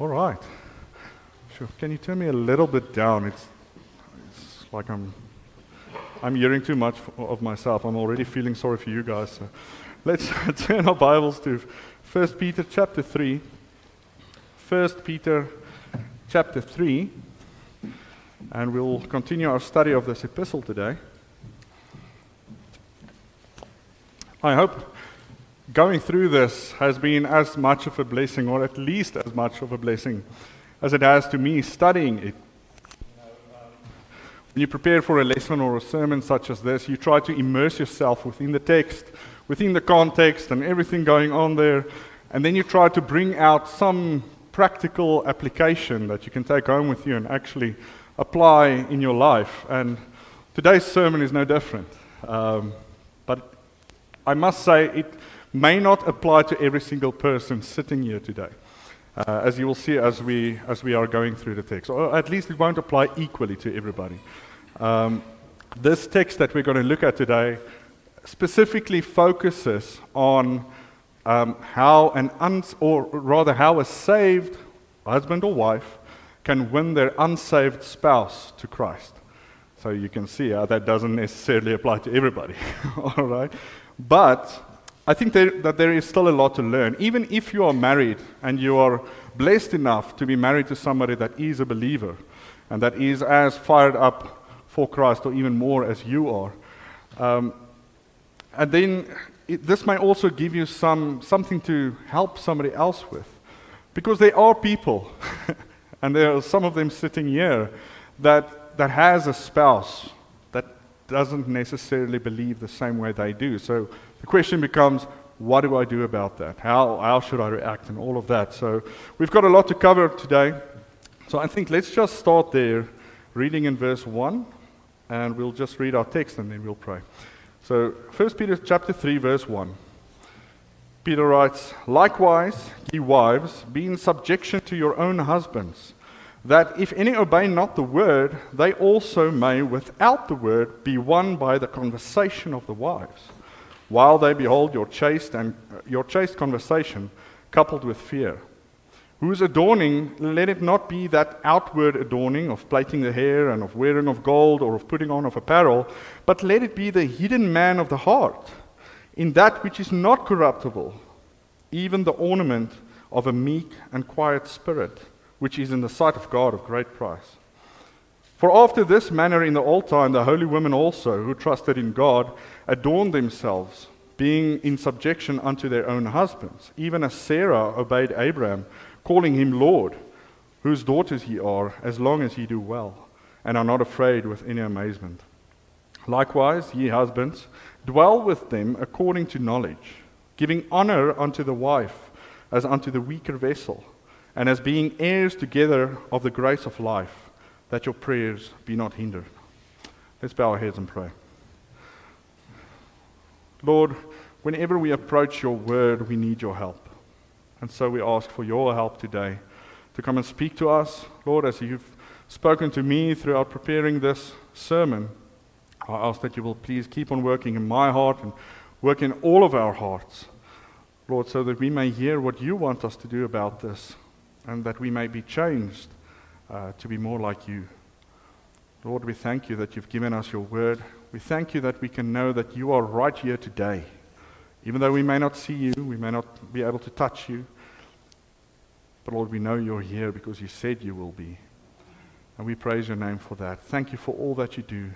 All right. Sure. Can you turn me a little bit down? It's, it's like I'm, I'm hearing too much of myself. I'm already feeling sorry for you guys. So let's turn our Bibles to 1 Peter chapter 3. 1 Peter chapter 3. And we'll continue our study of this epistle today. I hope going through this has been as much of a blessing, or at least as much of a blessing, as it has to me studying it. When you prepare for a lesson or a sermon such as this, you try to immerse yourself within the text, within the context, and everything going on there, and then you try to bring out some practical application that you can take home with you and actually apply in your life. And today's sermon is no different. Um, but I must say, it may not apply to every single person sitting here today, uh, as you will see as we, as we are going through the text. Or at least it won't apply equally to everybody. Um, this text that we're going to look at today specifically focuses on um, how an uns- or rather how a saved husband or wife can win their unsaved spouse to Christ. So you can see how that doesn't necessarily apply to everybody. All right? But I think there, that there is still a lot to learn. Even if you are married and you are blessed enough to be married to somebody that is a believer and that is as fired up for Christ or even more as you are. Um, and then it, this may also give you some, something to help somebody else with. Because there are people, and there are some of them sitting here, that, that has a spouse that doesn't necessarily believe the same way they do. So the question becomes, what do I do about that? How, how should I react and all of that? So we've got a lot to cover today. So I think let's just start there, reading in verse 1, and we'll just read our text and then we'll pray. So 1 Peter chapter 3, verse 1. Peter writes, Likewise, ye wives, be in subjection to your own husbands, that if any obey not the word, they also may without the word be won by the conversation of the wives while they behold your chaste and uh, your chaste conversation coupled with fear. Whose adorning, let it not be that outward adorning of plaiting the hair and of wearing of gold or of putting on of apparel, but let it be the hidden man of the heart, in that which is not corruptible, even the ornament of a meek and quiet spirit, which is in the sight of God of great price. For after this manner in the old time, the holy women also, who trusted in God, adorned themselves, being in subjection unto their own husbands, even as Sarah obeyed Abraham, calling him Lord, whose daughters ye are, as long as ye do well, and are not afraid with any amazement. Likewise, ye husbands, dwell with them according to knowledge, giving honor unto the wife as unto the weaker vessel, and as being heirs together of the grace of life that your prayers be not hindered. Let's bow our heads and pray. Lord, whenever we approach your word, we need your help. And so we ask for your help today to come and speak to us. Lord, as you've spoken to me throughout preparing this sermon, I ask that you will please keep on working in my heart and work in all of our hearts, Lord, so that we may hear what you want us to do about this and that we may be changed uh, to be more like you. Lord, we thank you that you've given us your word. We thank you that we can know that you are right here today. Even though we may not see you, we may not be able to touch you. But Lord, we know you're here because you said you will be. And we praise your name for that. Thank you for all that you do.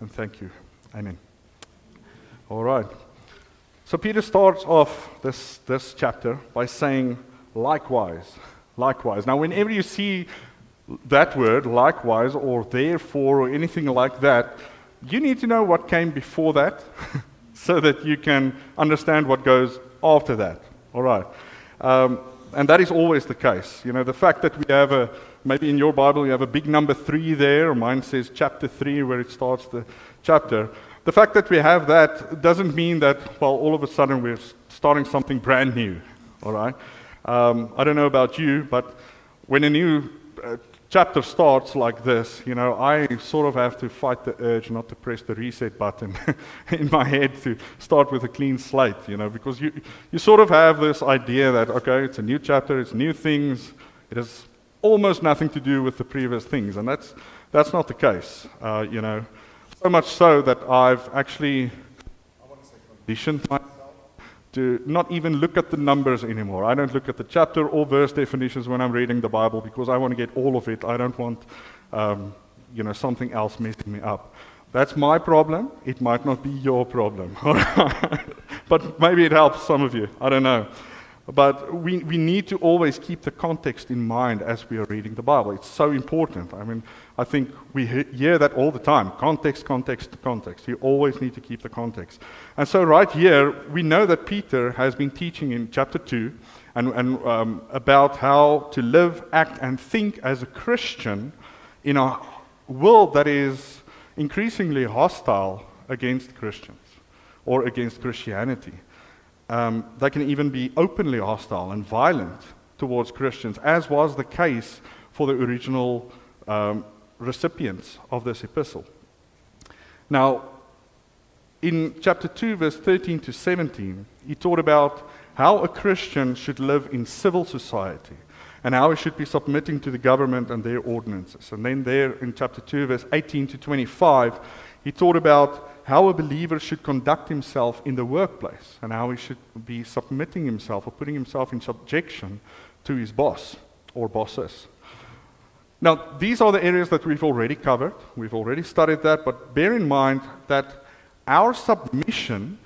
And thank you. Amen. All right. So Peter starts off this, this chapter by saying, likewise. Likewise. Now, whenever you see that word, likewise, or therefore, or anything like that, you need to know what came before that so that you can understand what goes after that. All right. Um, and that is always the case. You know, the fact that we have a, maybe in your Bible you have a big number three there, mine says chapter three where it starts the chapter. The fact that we have that doesn't mean that, well, all of a sudden we're starting something brand new. All right. Um, I don't know about you, but when a new uh, chapter starts like this, you know, I sort of have to fight the urge not to press the reset button in my head to start with a clean slate, you know, because you, you sort of have this idea that, okay, it's a new chapter, it's new things, It has almost nothing to do with the previous things, and that's, that's not the case, uh, you know. So much so that I've actually conditioned myself to not even look at the numbers anymore. I don't look at the chapter or verse definitions when I'm reading the Bible because I want to get all of it. I don't want, um, you know, something else messing me up. That's my problem. It might not be your problem. but maybe it helps some of you. I don't know. But we, we need to always keep the context in mind as we are reading the Bible. It's so important. I mean, I think we hear that all the time context, context, context. You always need to keep the context. And so, right here, we know that Peter has been teaching in chapter 2 and, and um, about how to live, act, and think as a Christian in a world that is increasingly hostile against Christians or against Christianity. Um, they can even be openly hostile and violent towards Christians, as was the case for the original um, recipients of this epistle. Now, in chapter 2, verse 13 to 17, he taught about how a Christian should live in civil society and how he should be submitting to the government and their ordinances. And then, there in chapter 2, verse 18 to 25, he taught about how a believer should conduct himself in the workplace and how he should be submitting himself or putting himself in subjection to his boss or bosses. Now, these are the areas that we've already covered. We've already studied that, but bear in mind that our submission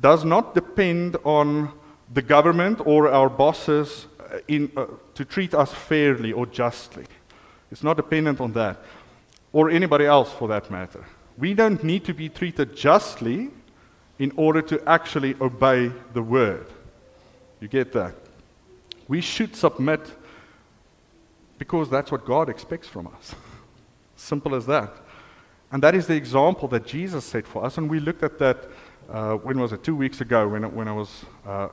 does not depend on the government or our bosses uh, in, uh, to treat us fairly or justly. It's not dependent on that, or anybody else for that matter. We don't need to be treated justly in order to actually obey the word. You get that? We should submit because that's what God expects from us. Simple as that. And that is the example that Jesus set for us. And we looked at that, uh, when was it? Two weeks ago when, when I was uh,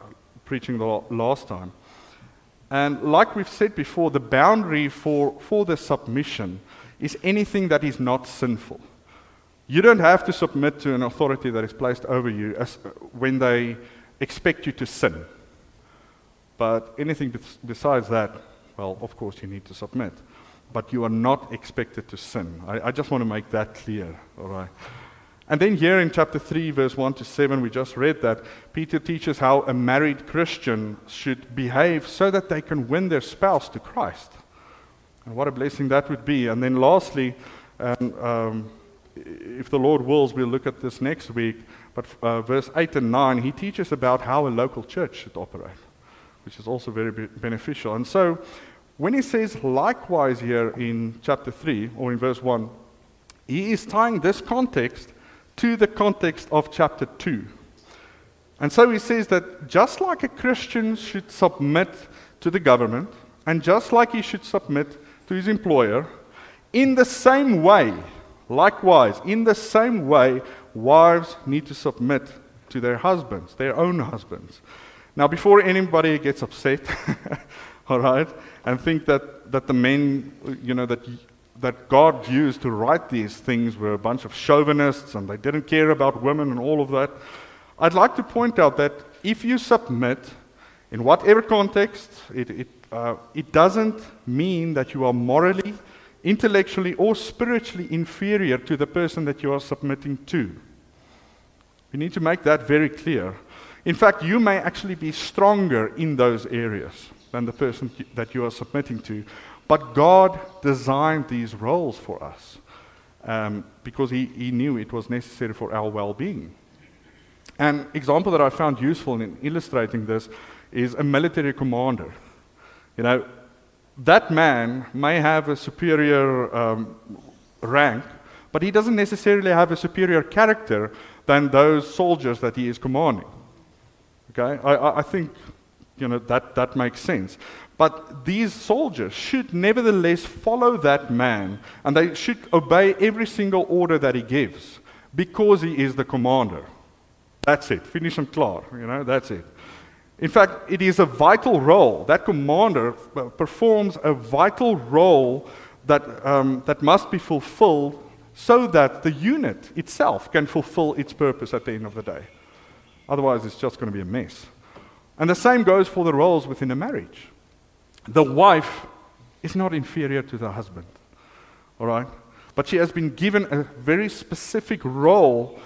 preaching the last time. And like we've said before, the boundary for, for the submission is anything that is not sinful. You don't have to submit to an authority that is placed over you as, when they expect you to sin. But anything besides that, well, of course, you need to submit. But you are not expected to sin. I, I just want to make that clear, all right? And then here in chapter 3, verse 1 to 7, we just read that Peter teaches how a married Christian should behave so that they can win their spouse to Christ. And what a blessing that would be. And then lastly, um, um, if the Lord wills, we'll look at this next week. But uh, verse 8 and 9, he teaches about how a local church should operate, which is also very be- beneficial. And so, when he says likewise here in chapter 3 or in verse 1, he is tying this context to the context of chapter 2. And so he says that just like a Christian should submit to the government, and just like he should submit to his employer, in the same way, Likewise, in the same way, wives need to submit to their husbands, their own husbands. Now, before anybody gets upset, all right, and think that, that the men, you know, that, that God used to write these things were a bunch of chauvinists and they didn't care about women and all of that, I'd like to point out that if you submit, in whatever context, it, it, uh, it doesn't mean that you are morally intellectually or spiritually inferior to the person that you are submitting to. We need to make that very clear. In fact, you may actually be stronger in those areas than the person that you are submitting to. But God designed these roles for us um, because he, he knew it was necessary for our well being. An example that I found useful in illustrating this is a military commander. You know, that man may have a superior um, rank, but he doesn't necessarily have a superior character than those soldiers that he is commanding. Okay? I, I think you know, that, that makes sense. But these soldiers should nevertheless follow that man, and they should obey every single order that he gives because he is the commander. That's it. Finish and clear. You know, that's it. In fact, it is a vital role. That commander uh, performs a vital role that, um, that must be fulfilled so that the unit itself can fulfill its purpose at the end of the day. Otherwise, it's just going to be a mess. And the same goes for the roles within a marriage. The wife is not inferior to the husband. All right? But she has been given a very specific role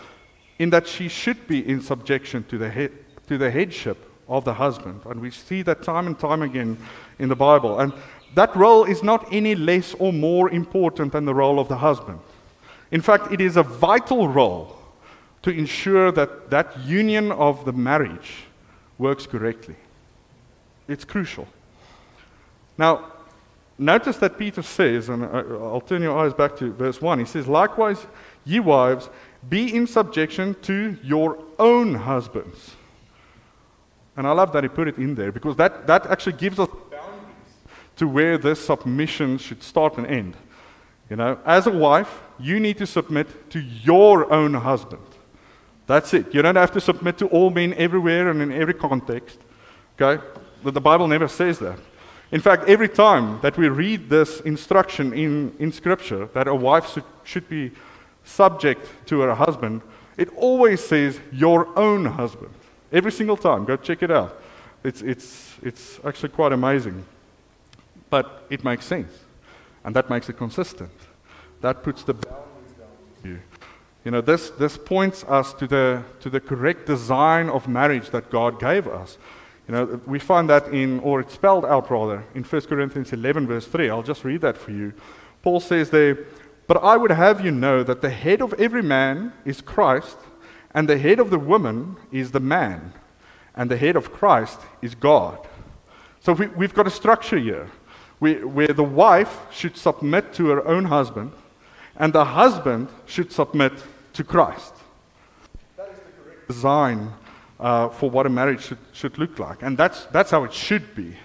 in that she should be in subjection to the, head, to the headship of the husband. And we see that time and time again in the Bible. And that role is not any less or more important than the role of the husband. In fact, it is a vital role to ensure that that union of the marriage works correctly. It's crucial. Now, notice that Peter says, and uh, I'll turn your eyes back to verse 1. He says, Likewise, ye wives, be in subjection to your own husbands. And I love that he put it in there because that, that actually gives us boundaries to where this submission should start and end. You know, as a wife, you need to submit to your own husband. That's it. You don't have to submit to all men everywhere and in every context. Okay? But the Bible never says that. In fact, every time that we read this instruction in, in Scripture that a wife should, should be subject to her husband, it always says your own husband. Every single time. Go check it out. It's, it's, it's actually quite amazing. But it makes sense. And that makes it consistent. That puts the boundaries down you. You know, this, this points us to the, to the correct design of marriage that God gave us. You know, we find that in, or it's spelled out rather, in 1 Corinthians 11, verse 3. I'll just read that for you. Paul says there, But I would have you know that the head of every man is Christ, and the head of the woman is the man, and the head of Christ is God. So we, have got a structure here where, where the wife should submit to her own husband, and the husband should submit to Christ. That is the correct design uh, for what a marriage should, should look like. And that's, that's how it should be.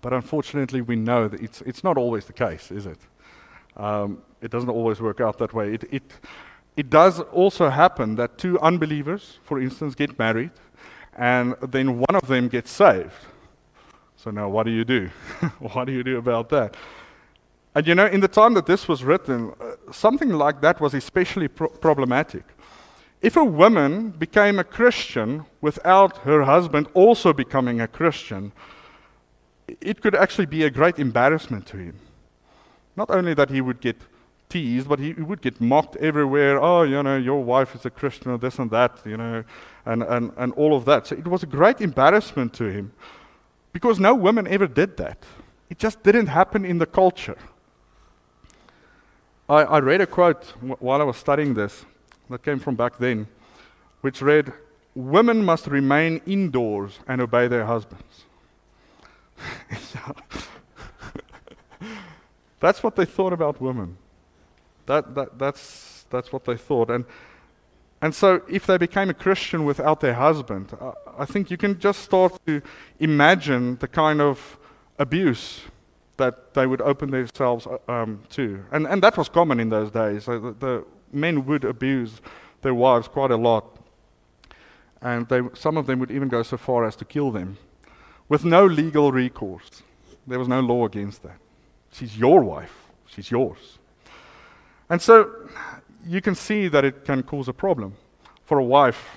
But unfortunately, we know that it's, it's not always the case, is it? Um, it doesn't always work out that way. It, it, it does also happen that two unbelievers, for instance, get married, and then one of them gets saved. So now, what do you do? what do you do about that? And you know, in the time that this was written, uh, something like that was especially pro- problematic. If a woman became a Christian without her husband also becoming a Christian, it could actually be a great embarrassment to him. Not only that he would get teased, but he, he would get mocked everywhere. Oh, you know, your wife is a Christian, or this and that, you know, and, and, and all of that. So it was a great embarrassment to him because no woman ever did that. It just didn't happen in the culture. I, I read a quote while I was studying this that came from back then, which read, Women must remain indoors and obey their husbands. that's what they thought about women. That, that, that's, that's what they thought. And, and so, if they became a Christian without their husband, I, I think you can just start to imagine the kind of abuse that they would open themselves uh, um, to. And, and that was common in those days. So the, the, men would abuse their wives quite a lot. And they, some of them would even go so far as to kill them with no legal recourse. There was no law against that. She's your wife, she's yours. And so you can see that it can cause a problem for a wife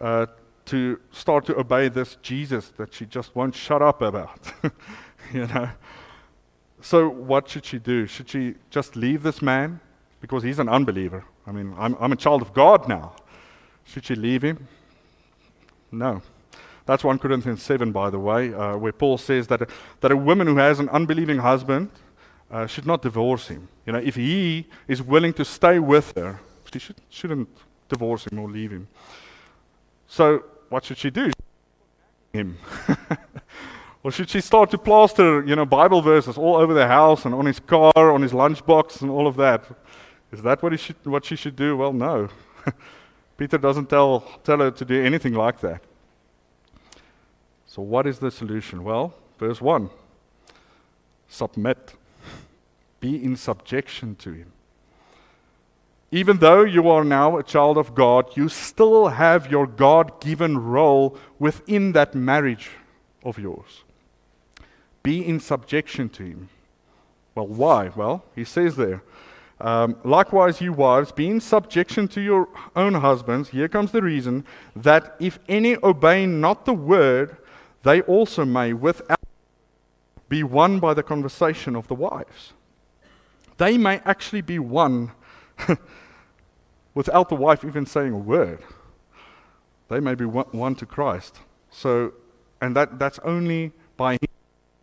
uh, to start to obey this Jesus that she just won't shut up about. you know, so, what should she do? Should she just leave this man? Because he's an unbeliever. I mean, I'm, I'm a child of God now. Should she leave him? No. That's 1 Corinthians 7, by the way, uh, where Paul says that a, that a woman who has an unbelieving husband uh, should not divorce him. You know, if he is willing to stay with her, she should, shouldn't divorce him or leave him. So, what should she do? Him. Or should she start to plaster, you know, Bible verses all over the house and on his car, on his lunchbox, and all of that? Is that what, he should, what she should do? Well, no. Peter doesn't tell, tell her to do anything like that. So, what is the solution? Well, verse 1 submit, be in subjection to him. Even though you are now a child of God, you still have your God given role within that marriage of yours be in subjection to him. Well, why? Well, he says there, um, likewise, you wives, be in subjection to your own husbands. Here comes the reason that if any obey not the word, they also may without be won by the conversation of the wives. They may actually be won without the wife even saying a word. They may be won to Christ. So, and that, that's only by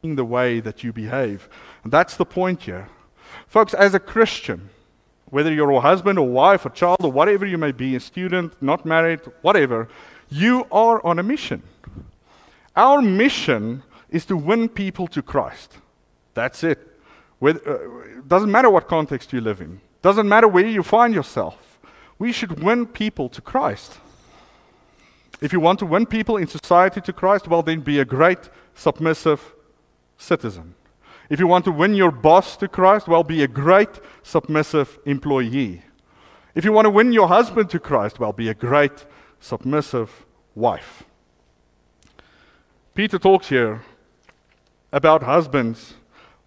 the way that you behave. And that's the point here. Folks, as a Christian, whether you're a husband or wife or child or whatever you may be, a student, not married, whatever, you are on a mission. Our mission is to win people to Christ. That's it. With, uh, doesn't matter what context you live in. Doesn't matter where you find yourself. We should win people to Christ. If you want to win people in society to Christ, well, then be a great submissive citizen. If you want to win your boss to Christ, well, be a great submissive employee. If you want to win your husband to Christ, well, be a great submissive wife. Peter talks here about husbands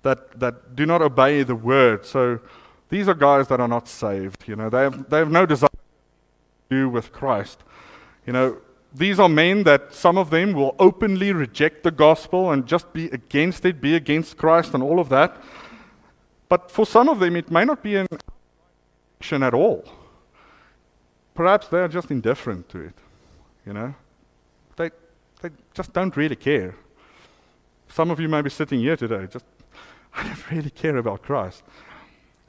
that, that do not obey the word. So these are guys that are not saved. You know, they have, they have no desire to do with Christ. You know, these are men that some of them will openly reject the gospel and just be against it, be against Christ and all of that. But for some of them, it may not be an action at all. Perhaps they are just indifferent to it. You know, they, they just don't really care. Some of you may be sitting here today, just, I don't really care about Christ.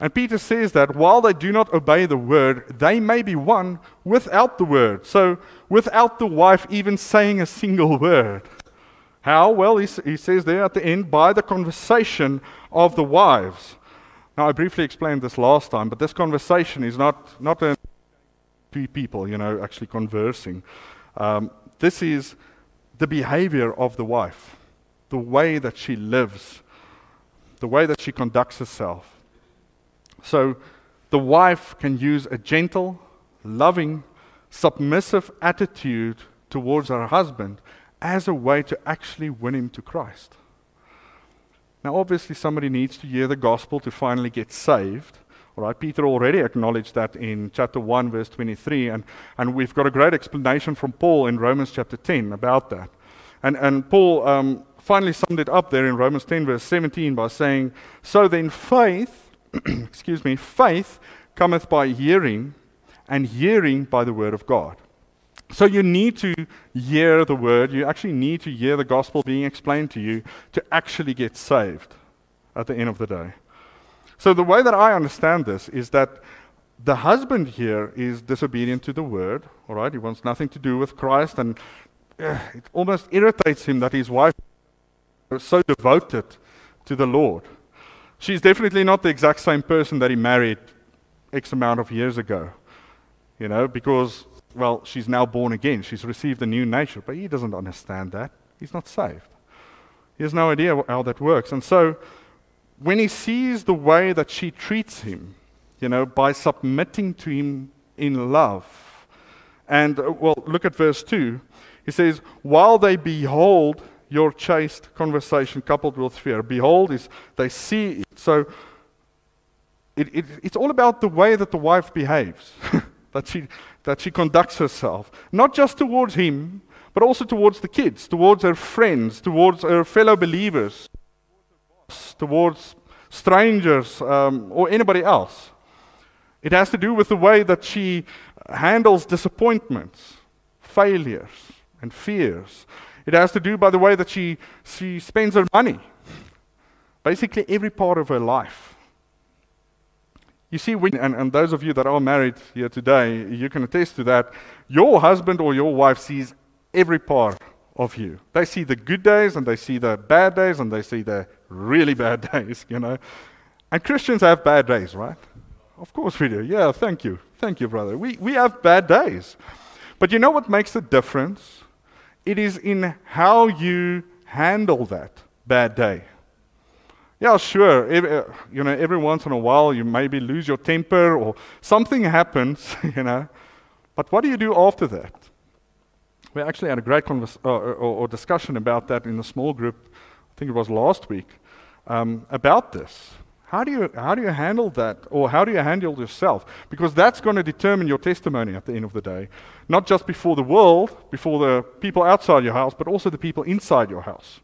And Peter says that while they do not obey the word, they may be won without the word. So, without the wife even saying a single word. How? Well, he, he says there at the end, by the conversation of the wives. Now, I briefly explained this last time, but this conversation is not, not a two people, you know, actually conversing. Um, this is the behavior of the wife the way that she lives, the way that she conducts herself. So the wife can use a gentle, loving, submissive attitude towards her husband as a way to actually win him to Christ. Now, obviously, somebody needs to hear the gospel to finally get saved. All right, Peter already acknowledged that in chapter 1, verse 23, and, and we've got a great explanation from Paul in Romans chapter 10 about that. And, and Paul um, finally summed it up there in Romans 10, verse 17, by saying, So then faith, excuse me, faith cometh by hearing, and hearing by the word of God. So you need to hear the word, you actually need to hear the gospel being explained to you to actually get saved at the end of the day. So the way that I understand this is that the husband here is disobedient to the word, all right? He wants nothing to do with Christ, and uh, it almost irritates him that his wife so devoted to the Lord. She's definitely not the exact same person that he married X amount of years ago, you know, because, well, she's now born again. She's received a new nature, but he doesn't understand that. He's not saved. He has no idea how that works. And so, when he sees the way that she treats him, you know, by submitting to him in love, and, uh, well, look at verse 2. He says, While they behold your chaste conversation coupled with fear. Behold, is they see it. So it, it, it's all about the way that the wife behaves, that, she, that she conducts herself, not just towards him, but also towards the kids, towards her friends, towards her fellow believers, towards strangers um, or anybody else. It has to do with the way that she handles disappointments, failures, and fears. It has to do by the way that she, she spends her money. Basically, every part of her life. You see, when, and, and those of you that are married here today, you can attest to that. Your husband or your wife sees every part of you. They see the good days and they see the bad days and they see the really bad days, you know. And Christians have bad days, right? Of course we do. Yeah, thank you. Thank you, brother. We, we have bad days. But you know what makes the difference? It is in how you handle that bad day. Yeah, sure. Every, uh, you know, every once in a while you maybe lose your temper or something happens, you know. But what do you do after that? We actually had a great convers- uh, or, or, discussion about that in a small group, I think it was last week, um, about this. How do, you, how do you handle that? Or how do you handle yourself? Because that's going to determine your testimony at the end of the day. Not just before the world, before the people outside your house, but also the people inside your house.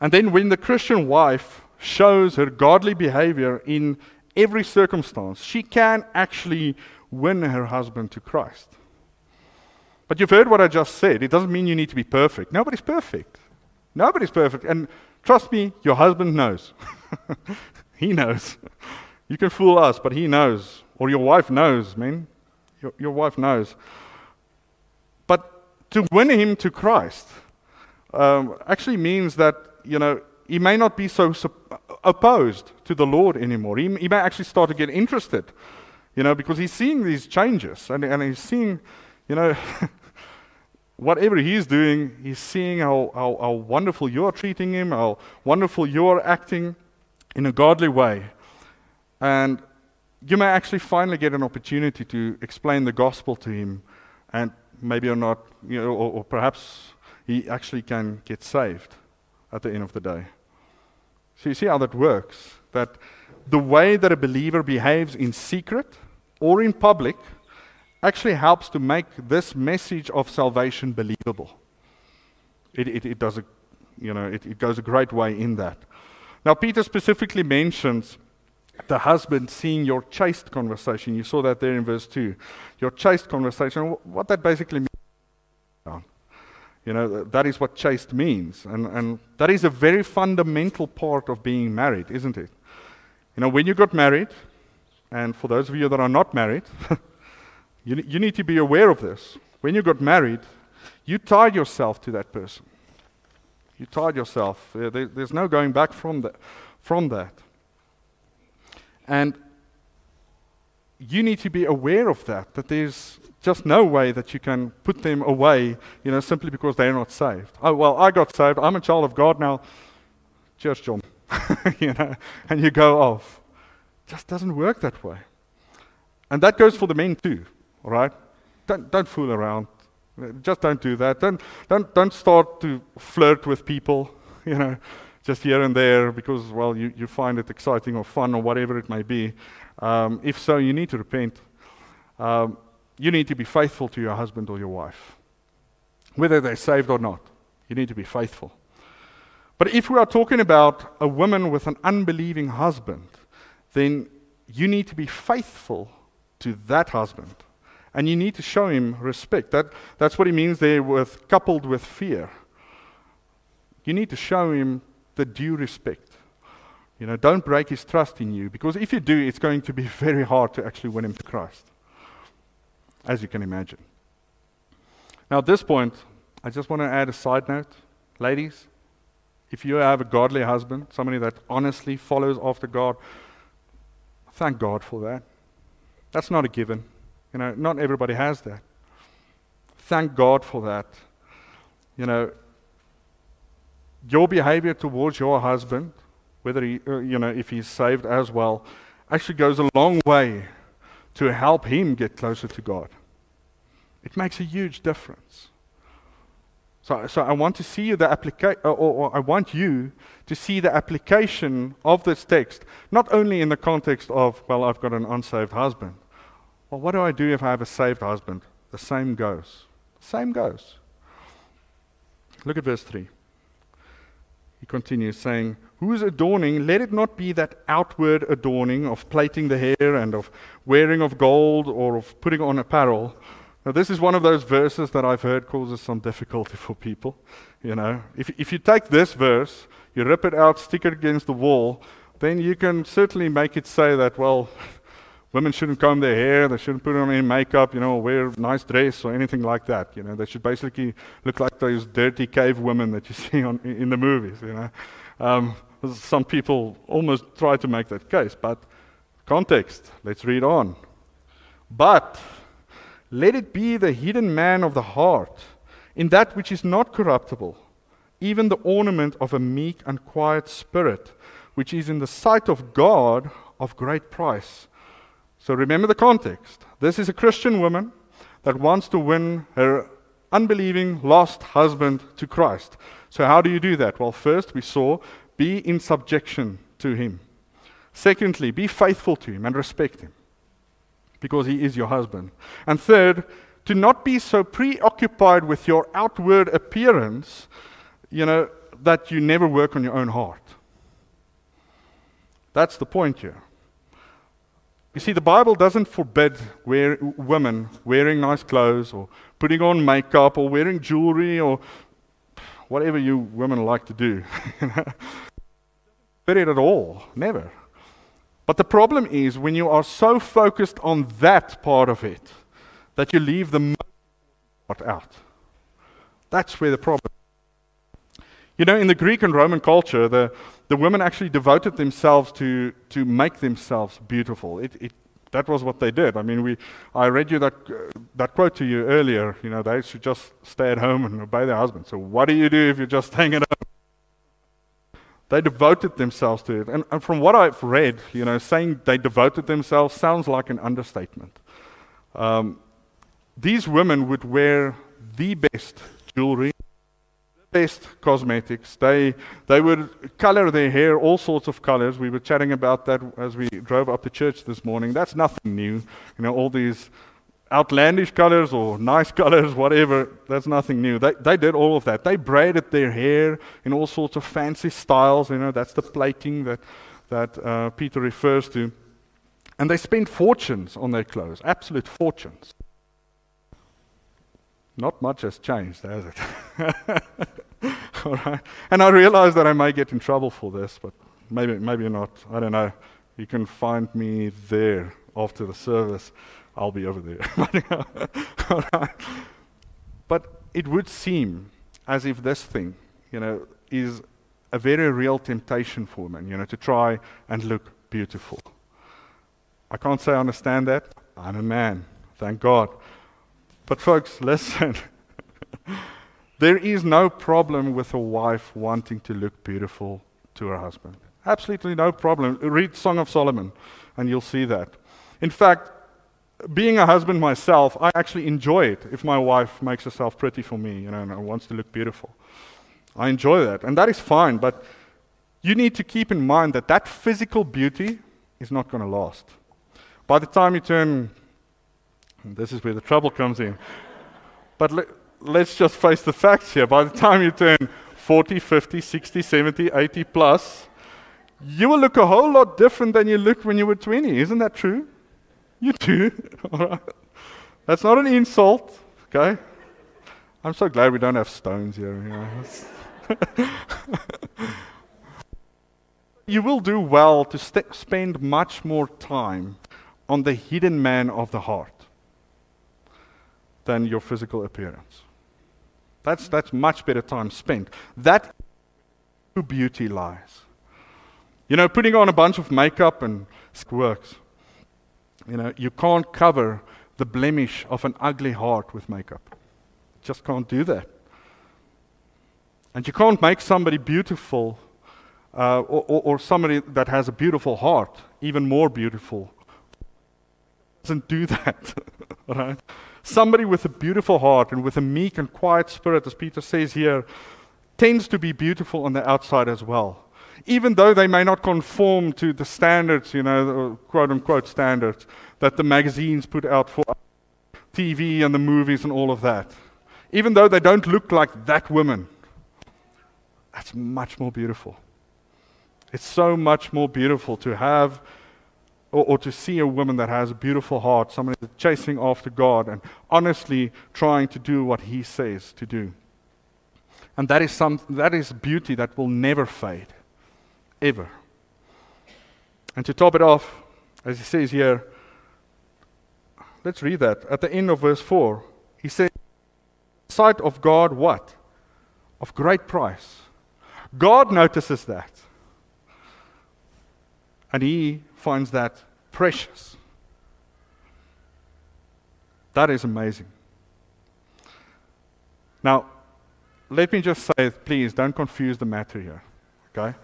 And then when the Christian wife shows her godly behavior in every circumstance, she can actually win her husband to Christ. But you've heard what I just said. It doesn't mean you need to be perfect. Nobody's perfect. Nobody's perfect. And trust me, your husband knows. he knows. You can fool us, but he knows. Or your wife knows, man. Your, your wife knows. But to win him to Christ um, actually means that, you know, he may not be so opposed to the Lord anymore. He, he may actually start to get interested, you know, because he's seeing these changes and, and he's seeing, you know, whatever he's doing, he's seeing how, how, how wonderful you're treating him, how wonderful you're acting in a godly way. And you may actually finally get an opportunity to explain the gospel to him, and maybe or not, you know, or, or perhaps he actually can get saved at the end of the day. So you see how that works? That the way that a believer behaves in secret or in public actually helps to make this message of salvation believable. It, it, it does a, you know, it, it goes a great way in that. Now, Peter specifically mentions the husband seeing your chaste conversation. You saw that there in verse 2. Your chaste conversation, what that basically means. You know, that is what chaste means. And, and that is a very fundamental part of being married, isn't it? You know, when you got married, and for those of you that are not married, you, you need to be aware of this. When you got married, you tied yourself to that person. You tied yourself. There, there's no going back from that. From that. And you need to be aware of that, that there's just no way that you can put them away, you know, simply because they're not saved. Oh, well, I got saved. I'm a child of God now. Cheers, John. you know, and you go off. Just doesn't work that way. And that goes for the men too, all right? Don't, don't fool around. Just don't do that. Don't, don't, don't start to flirt with people, you know, just here and there because, well, you, you find it exciting or fun or whatever it may be. Um, if so, you need to repent. Um, you need to be faithful to your husband or your wife, whether they're saved or not. You need to be faithful. But if we are talking about a woman with an unbelieving husband, then you need to be faithful to that husband. And you need to show him respect. That, that's what he means there with coupled with fear. You need to show him the due respect. You know, don't break his trust in you, because if you do, it's going to be very hard to actually win him to Christ as you can imagine. Now, at this point, I just want to add a side note. Ladies, if you have a godly husband, somebody that honestly follows after God, thank God for that. That's not a given. You know, not everybody has that. Thank God for that. You know, your behavior towards your husband, whether he, uh, you know, if he's saved as well, actually goes a long way to help him get closer to God. It makes a huge difference. So, so I want to see the application, or, or, I want you to see the application of this text, not only in the context of, well, I've got an unsaved husband. Well, what do I do if I have a saved husband? The same goes. Same goes. Look at verse 3. He continues saying, Whose adorning, let it not be that outward adorning of plaiting the hair and of wearing of gold or of putting on apparel. Now, this is one of those verses that I've heard causes some difficulty for people. You know, if, if you take this verse, you rip it out, stick it against the wall, then you can certainly make it say that, well, women shouldn't comb their hair, they shouldn't put on any makeup, you know, wear a nice dress or anything like that. You know, they should basically look like those dirty cave women that you see on, in the movies. You know, um, some people almost try to make that case, but context. Let's read on. But let it be the hidden man of the heart, in that which is not corruptible, even the ornament of a meek and quiet spirit, which is in the sight of God of great price. So remember the context. This is a Christian woman that wants to win her unbelieving, lost husband to Christ. So, how do you do that? Well, first we saw be in subjection to him. Secondly, be faithful to him and respect him because he is your husband. And third, to not be so preoccupied with your outward appearance, you know, that you never work on your own heart. That's the point here. You see, the Bible doesn't forbid wear, women wearing nice clothes or putting on makeup or wearing jewelry or whatever you women like to do. forbid it at all. Never. But the problem is when you are so focused on that part of it that you leave the part out. That's where the problem you know, in the Greek and Roman culture, the, the women actually devoted themselves to, to make themselves beautiful. It, it, that was what they did. I mean, we, I read you that, uh, that quote to you earlier. You know, they should just stay at home and obey their husband. So, what do you do if you're just at home? They devoted themselves to it. And, and from what I've read, you know, saying they devoted themselves sounds like an understatement. Um, these women would wear the best jewelry, best cosmetics. They, they would color their hair all sorts of colors. We were chatting about that as we drove up to church this morning. That's nothing new. You know, all these outlandish colors or nice colors, whatever, that's nothing new. They, they did all of that. They braided their hair in all sorts of fancy styles. You know, that's the plaiting that, that uh, Peter refers to. And they spent fortunes on their clothes, absolute fortunes. Not much has changed, has it? All right. And I realize that I may get in trouble for this, but maybe, maybe not. I don't know. You can find me there after the service. I'll be over there. Uh, all right. But it would seem as if this thing, you know, is a very real temptation for men, you know, to try and look beautiful. I can't say I understand that. I'm a man, thank God. But, folks, listen. There is no problem with a wife wanting to look beautiful to her husband. Absolutely no problem. Read Song of Solomon, and you'll see that. In fact, being a husband myself, I actually enjoy it if my wife makes herself pretty for me, you know, and wants to look beautiful. I enjoy that, and that is fine, but you need to keep in mind that that physical beauty is not going to last. By the time you turn this is where the trouble comes in. But let's just face the facts here. By the time you turn 40, 50, 60, 70, 80 plus, you will look a whole lot different than you looked when you were 20. Isn't that true? You do. All right. That's not an insult, okay? I'm so glad we don't have stones here. You, will do well to st- spend much more time on the hidden man of the heart than your physical appearance. That's, that's much better time spent. That beauty lies. You know, putting on a bunch of makeup and works. You know, you can't cover the blemish of an ugly heart with makeup. Just can't do that. And you can't make somebody beautiful uh, or, or, or, somebody that has a beautiful heart even more beautiful. Doesn't do that, right? Somebody with a beautiful heart and with a meek and quiet spirit, as Peter says here, tends to be beautiful on the outside as well. Even though they may not conform to the standards, you know, quote unquote standards that the magazines put out for TV and the movies and all of that. Even though they don't look like that woman, that's much more beautiful. It's so much more beautiful to have or, or, to see a woman that has a beautiful heart, that's chasing after God and honestly trying to do what He says to do. And that is, some, that is beauty that will never fade, ever. And to top it off, as he says here, let's read that. At the end of verse 4, he says, Sight of God, what? Of great price. God notices that. And he finds that precious. That is amazing. Now, let me just say, please don't confuse the matter here, okay?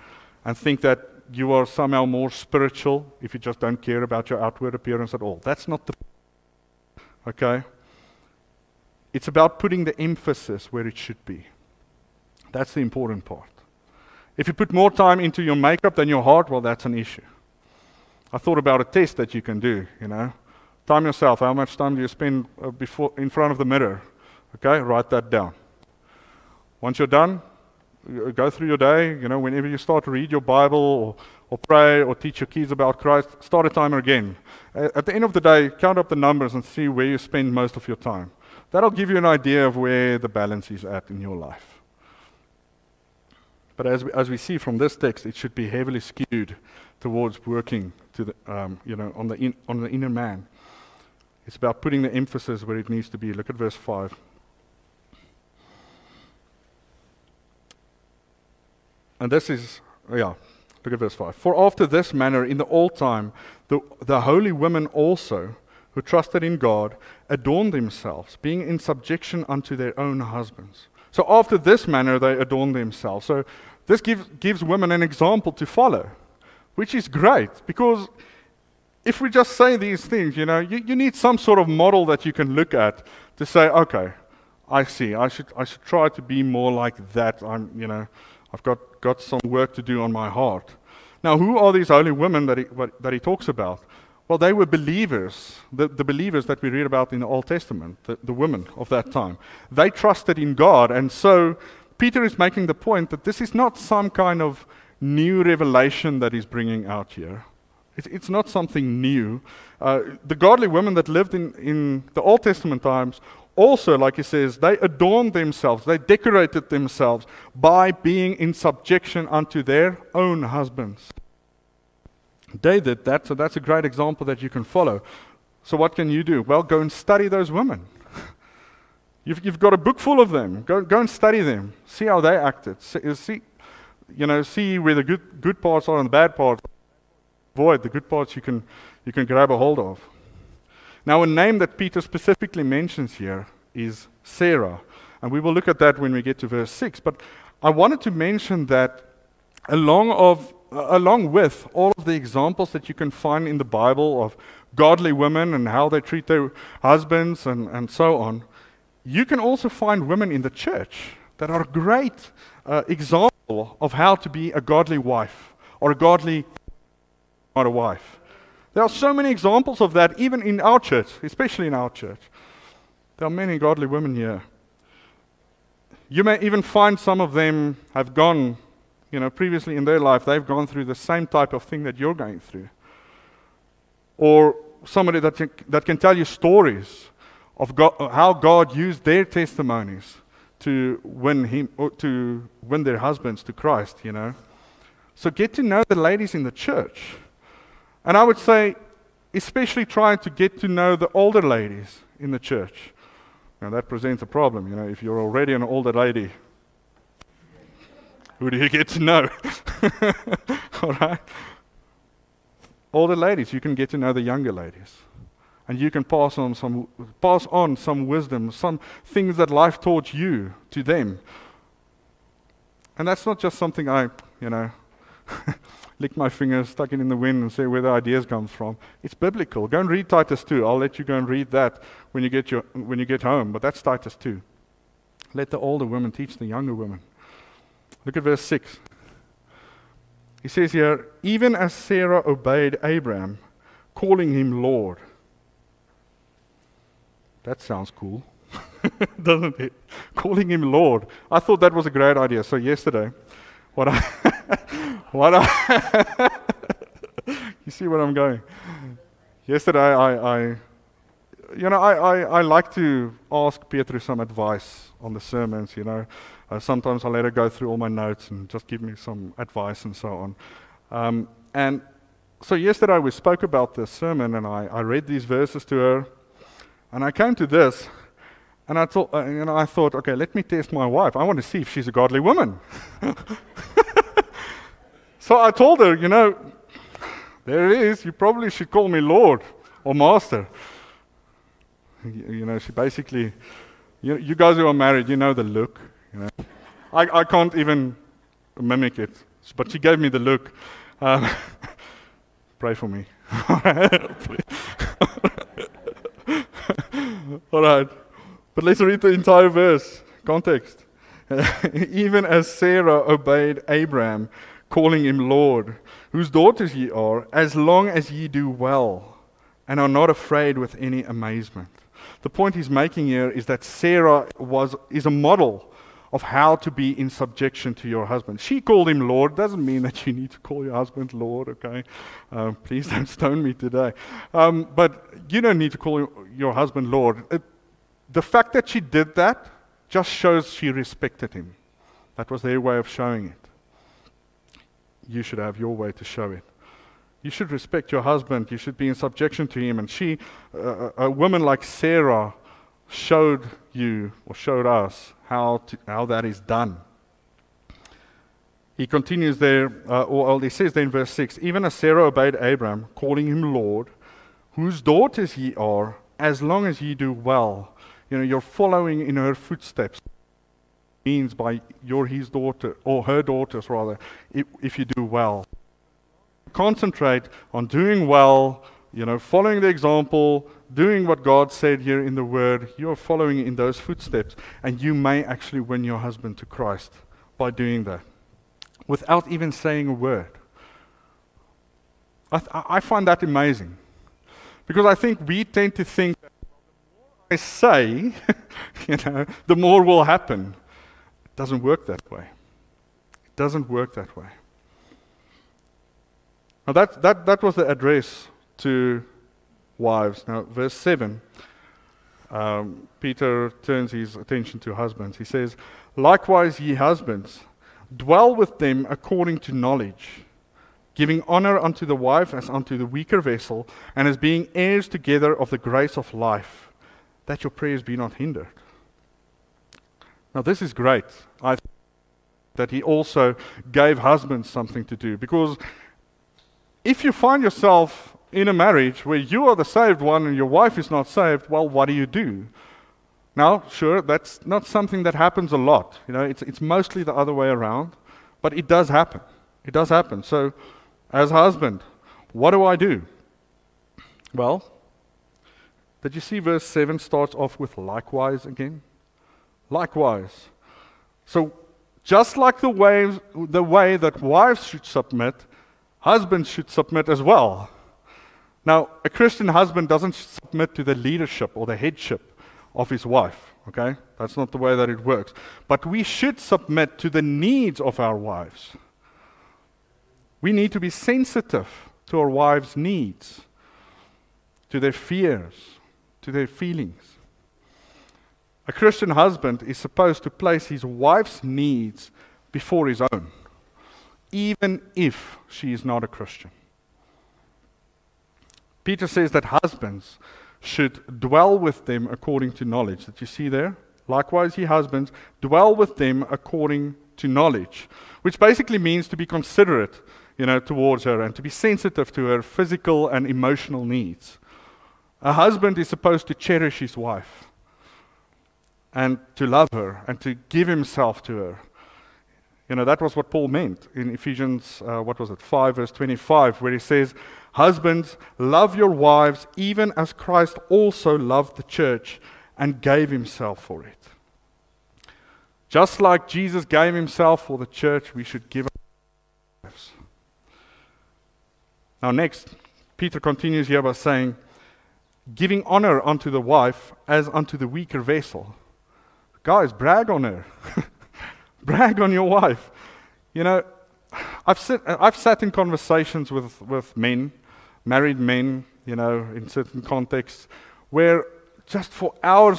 And think that you are somehow more spiritual if you just don't care about your outward appearance at all. That's not the. Okay? It's about putting the emphasis where it should be. That's the important part. If you put more time into your makeup than your heart, well, that's an issue. I thought about a test that you can do, you know. Time yourself. How much time do you spend uh, before, in front of the mirror? Okay, write that down. Once you're done, go through your day, you know, whenever you start to read your Bible or, or pray or teach your kids about Christ, start a timer again. At the end of the day, count up the numbers and see where you spend most of your time. That'll give you an idea of where the balance is at in your life. But as we, as we see from this text, it should be heavily skewed towards working to the, um, you know, on the, in, on the inner man. It's about putting the emphasis where it needs to be. Look at verse 5. And this is, yeah, look at verse 5. For after this manner, in the old time, the, the holy women also, who trusted in God, adorned themselves, being in subjection unto their own husbands. So after this manner, they adorned themselves. So this gives, gives women an example to follow, which is great because if we just say these things, you know, you, you need some sort of model that you can look at to say, okay, I see, I should, I should try to be more like that. I'm, you know, I've got, got some work to do on my heart. Now, who are these holy women that he, what, that he talks about? Well, they were believers, the, the believers that we read about in the Old Testament, the, the women of that time. They trusted in God, and so Peter is making the point that this is not some kind of new revelation that he's bringing out here. It's, it's not something new. Uh, the godly women that lived in, in the Old Testament times also, like he says, they adorned themselves, they decorated themselves by being in subjection unto their own husbands. They did that, so that's a great example that you can follow. So, what can you do? Well, go and study those women. you've, you've got a book full of them. Go, go and study them. See how they acted. See, see, you know, see where the good, good parts are and the bad parts. Avoid the good parts you can, you can grab a hold of. Now, a name that Peter specifically mentions here is Sarah. And we will look at that when we get to verse 6. But I wanted to mention that along, of, uh, along with all of the examples that you can find in the Bible of godly women and how they treat their husbands and, and so on, you can also find women in the church that are great uh, example of how to be a godly wife or a godly not a wife. There are so many examples of that, even in our church, especially in our church. There are many godly women here. You may even find some of them have gone, you know, previously in their life, they've gone through the same type of thing that you're going through. Or somebody that, that can tell you stories of God, how God used their testimonies to win him, or to win their husbands to Christ, you know. So get to know the ladies in the church. And I would say, especially try to get to know the older ladies in the church. Now, that presents a problem. You know, if you're already an older lady, who do you get to know? All right? Older ladies, you can get to know the younger ladies. And you can pass on some, pass on some wisdom, some things that life taught you to them. And that's not just something I, you know, lick my fingers, stuck it in the wind, and say where the ideas comes from. It's biblical. Go and read Titus 2. I'll let you go and read that when you get, your, when you get home, but that's Titus 2. Let the older women teach the younger women. Look at verse 6. He says here, even as Sarah obeyed Abraham, calling him Lord. That sounds cool, doesn't it? Calling him Lord. I thought that was a great idea. So, yesterday, what I, what I you see where I'm going. Yesterday, I, I you know, I, I, I, like to ask Peter some advice on the sermons, you know. Uh, sometimes I let her go through all my notes and just give me some advice and so on. Um, and so yesterday we spoke about the sermon and I, I read these verses to her. And I came to this and I thought, uh, you know, I thought, okay, let me test my wife. I want to see if she's a godly woman. so I told her, you know, there it is. You probably should call me Lord or Master. You, you know, she basically, you, you guys who are married, you know the look. You know, I, I can't even mimic it, but she gave me the look. Um, pray for me. All right. But let's read the entire verse, context. Even as Sarah obeyed Abraham, calling him Lord, whose daughters ye are, as long as ye do well, and are not afraid with any amazement. The point he's making here is that Sarah was, is a model of how to be in subjection to your husband. She called him Lord. Doesn't mean that you need to call your husband Lord, okay? Um, please don't stone me today. Um, but you don't need to call your husband Lord. It, the fact that she did that just shows she respected him. That was their way of showing it. You should have your way to show it. You should respect your husband. You should be in subjection to him. And she, uh, a woman like Sarah, showed you or showed us how, to, how that is done. He continues there, uh, or he says there in verse 6 Even as Sarah obeyed Abram, calling him Lord, whose daughters ye are, as long as ye do well. You know, you're following in her footsteps. Means by you're his daughter, or her daughters rather, if, if you do well. Concentrate on doing well, you know, following the example, doing what God said here in the Word, you're following in those footsteps, and you may actually win your husband to Christ by doing that without even saying a word. I, I find that amazing because I think we tend to think that the more I say, you know, the more will happen. It doesn't work that way. It doesn't work that way. Now that, that, that was the address to wives. Now, verse 7, um, Peter turns his attention to husbands. He says, Likewise, ye husbands, dwell with them according to knowledge, giving honor unto the wife as unto the weaker vessel, and as being heirs together of the grace of life, that your prayers be not hindered. Now, this is great. I that he also gave husbands something to do because if you find yourself in a marriage where you are the saved one and your wife is not saved, well, what do you do? Now, sure, that's not something that happens a lot. You know, it's, it's mostly the other way around, but it does happen. It does happen. So, as husband, what do I do? Well, did you see verse 7 starts off with likewise again? Likewise. So, just like the way, the way that wives should submit, husbands should submit as well. Now, a Christian husband doesn't submit to the leadership or the headship of his wife, okay? That's not the way that it works. But we should submit to the needs of our wives. We need to be sensitive to our wives' needs, to their fears, to their feelings. A Christian husband is supposed to place his wife's needs before his own, even if she is not a Christian. Peter says that husbands should dwell with them according to knowledge. That you see there? Likewise, ye husbands, dwell with them according to knowledge, which basically means to be considerate, you know, towards her and to be sensitive to her physical and emotional needs. A husband is supposed to cherish his wife and to love her and to give himself to her. You know, that was what Paul meant in Ephesians, uh, what was it, 5, verse 25, where he says, Husbands, love your wives even as Christ also loved the church and gave himself for it. Just like Jesus gave himself for the church, we should give our lives. Now, next, Peter continues here by saying, giving honor unto the wife as unto the weaker vessel. Guys, brag on her. brag on your wife. You know, I've, sit, I've sat in conversations with, with men married men, you know, in certain contexts, where just for hours,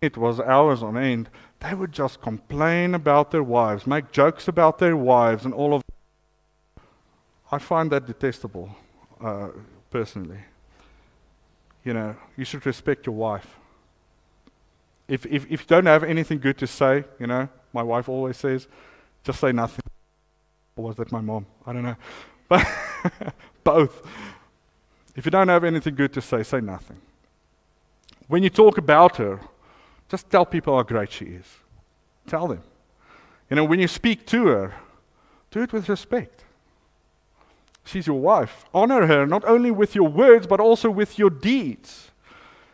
it was hours on end, they would just complain about their wives, make jokes about their wives, and all of that. I find that detestable, uh, personally. You know, you should respect your wife. If, if, if you don't have anything good to say, you know, my wife always says, just say nothing. Or was that my mom? I don't know. But both. If you don't have anything good to say, say nothing. When you talk about her, just tell people how great she is. Tell them. You know, when you speak to her, do it with respect. She's your wife. Honor her not only with your words, but also with your deeds.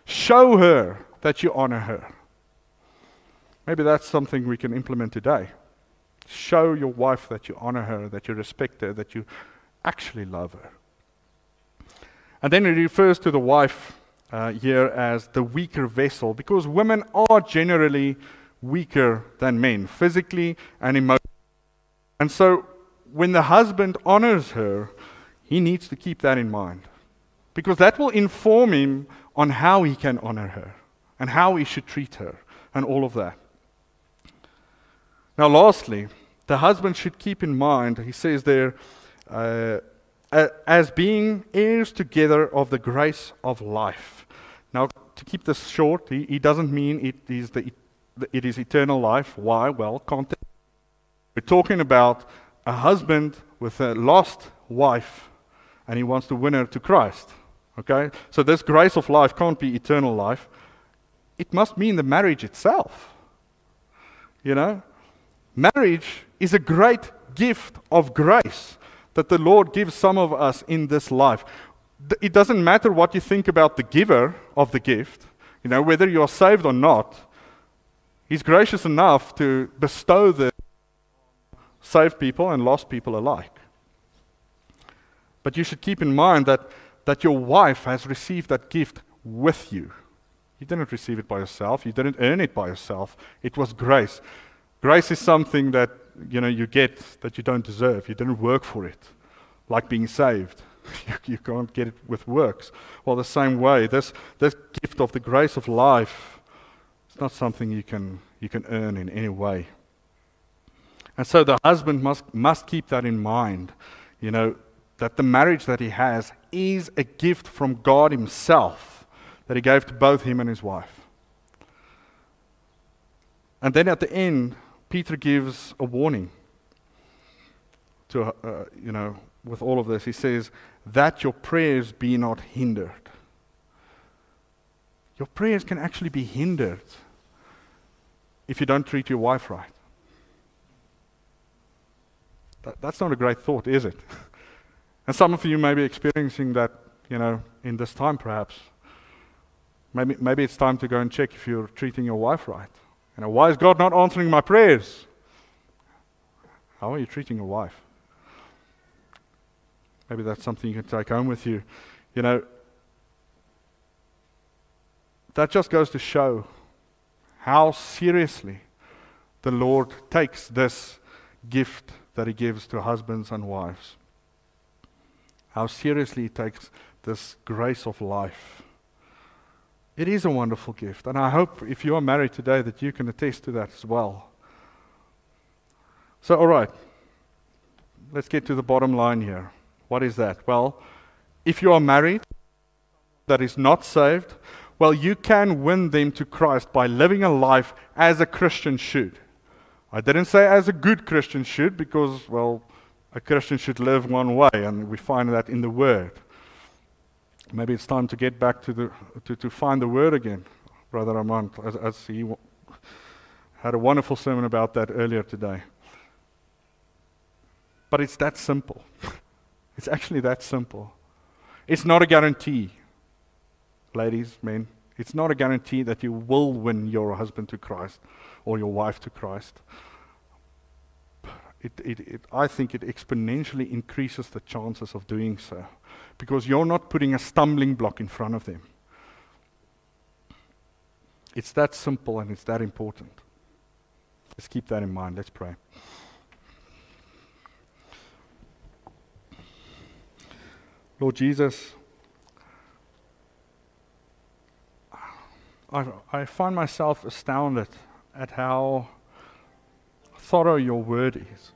Show her that you honor her. Maybe that's something we can implement today. Show your wife that you honor her, that you respect her, that you actually love her. And then he refers to the wife uh, here as the weaker vessel because women are generally weaker than men, physically and emotionally. And so when the husband honors her, he needs to keep that in mind because that will inform him on how he can honor her and how he should treat her and all of that. Now, lastly, the husband should keep in mind, he says there, uh, as being heirs together of the grace of life. Now, to keep this short, he, he doesn't mean it is, the, it is eternal life. Why? Well, context. We're talking about a husband with a lost wife, and he wants to win her to Christ. Okay? So, this grace of life can't be eternal life. It must mean the marriage itself. You know? Marriage is a great gift of grace that the Lord gives some of us in this life. It doesn't matter what you think about the giver of the gift, you know, whether you are saved or not, He's gracious enough to bestow the saved people and lost people alike. But you should keep in mind that, that your wife has received that gift with you. You didn't receive it by yourself, you didn't earn it by yourself. It was grace. Grace is something that you know you get that you don't deserve. You didn't work for it, like being saved. you, you can't get it with works. Well, the same way, this this gift of the grace of life, it's not something you can you can earn in any way. And so the husband must must keep that in mind. You know that the marriage that he has is a gift from God Himself that He gave to both him and his wife. And then at the end, Peter gives a warning to, uh, you know, with all of this. He says, that your prayers be not hindered. Your prayers can actually be hindered if you don't treat your wife right. That, that's not a great thought, is it? and some of you may be experiencing that, you know, in this time perhaps. Maybe, maybe it's time to go and check if you're treating your wife right. You know, why is God not answering my prayers? How are you treating your wife? Maybe that's something you can take home with you. You know, that just goes to show how seriously the Lord takes this gift that He gives to husbands and wives. How seriously He takes this grace of life. It is a wonderful gift. And I hope if you are married today that you can attest to that as well. So, all right, let's get to the bottom line here. What is that? Well, if you are married that is not saved, well, you can win them to Christ by living a life as a Christian should. I didn't say as a good Christian should because, well, a Christian should live one way, and we find that in the Word. Maybe it's time to get back to, the, to, to find the word again, Brother Armand, as, as he w- had a wonderful sermon about that earlier today. But it's that simple. it's actually that simple. It's not a guarantee, ladies, men. It's not a guarantee that you will win your husband to Christ or your wife to Christ. It, it, it, I think it exponentially increases the chances of doing so because you're not putting a stumbling block in front of them. It's that simple and it's that important. Let's keep that in mind. Let's pray. Lord Jesus, I, I find myself astounded at how thorough your word is,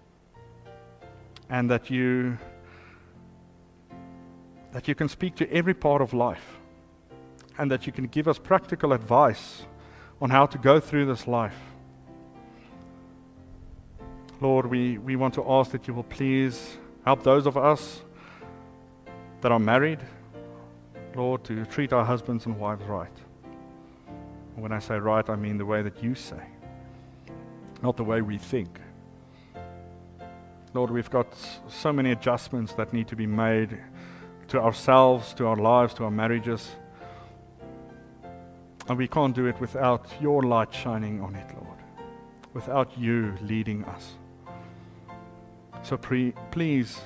and that you that you can speak to every part of life and that you can give us practical advice on how to go through this life. Lord, we, we want to ask that you will please help those of us that are married, Lord, to treat our husbands and wives right. When I say right, I mean the way that you say, not the way we think. Lord, we've got so many adjustments that need to be made to ourselves, to our lives, to our marriages. And we can't do it without your light shining on it, Lord, without you leading us. So pre- please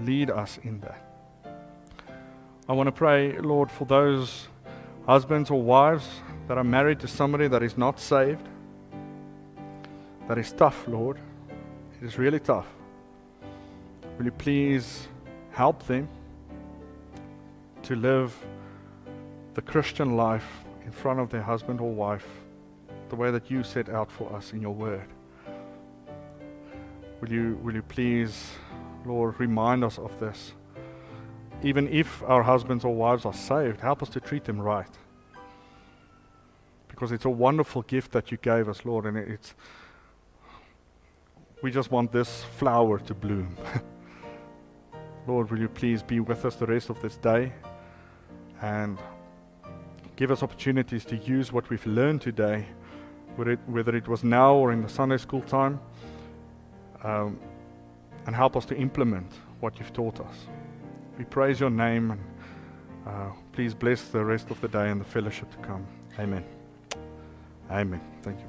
lead us in that. I want to pray, Lord, for those husbands or wives that are married to somebody that is not saved. That is tough, Lord. It is really tough. Will you please help them to live the Christian life in front of their husband or wife the way that you set out for us in your word? Will you, will you please, Lord, remind us of this? Even if our husbands or wives are saved, help us to treat them right. Because it's a wonderful gift that you gave us, Lord, and it's we just want this flower to bloom. Lord, will you please be with us the rest of this day and give us opportunities to use what we've learned today, whether it, whether it was now or in the Sunday school time, um, and help us to implement what you've taught us. We praise your name and uh, please bless the rest of the day and the fellowship to come. Amen. Amen. Thank you.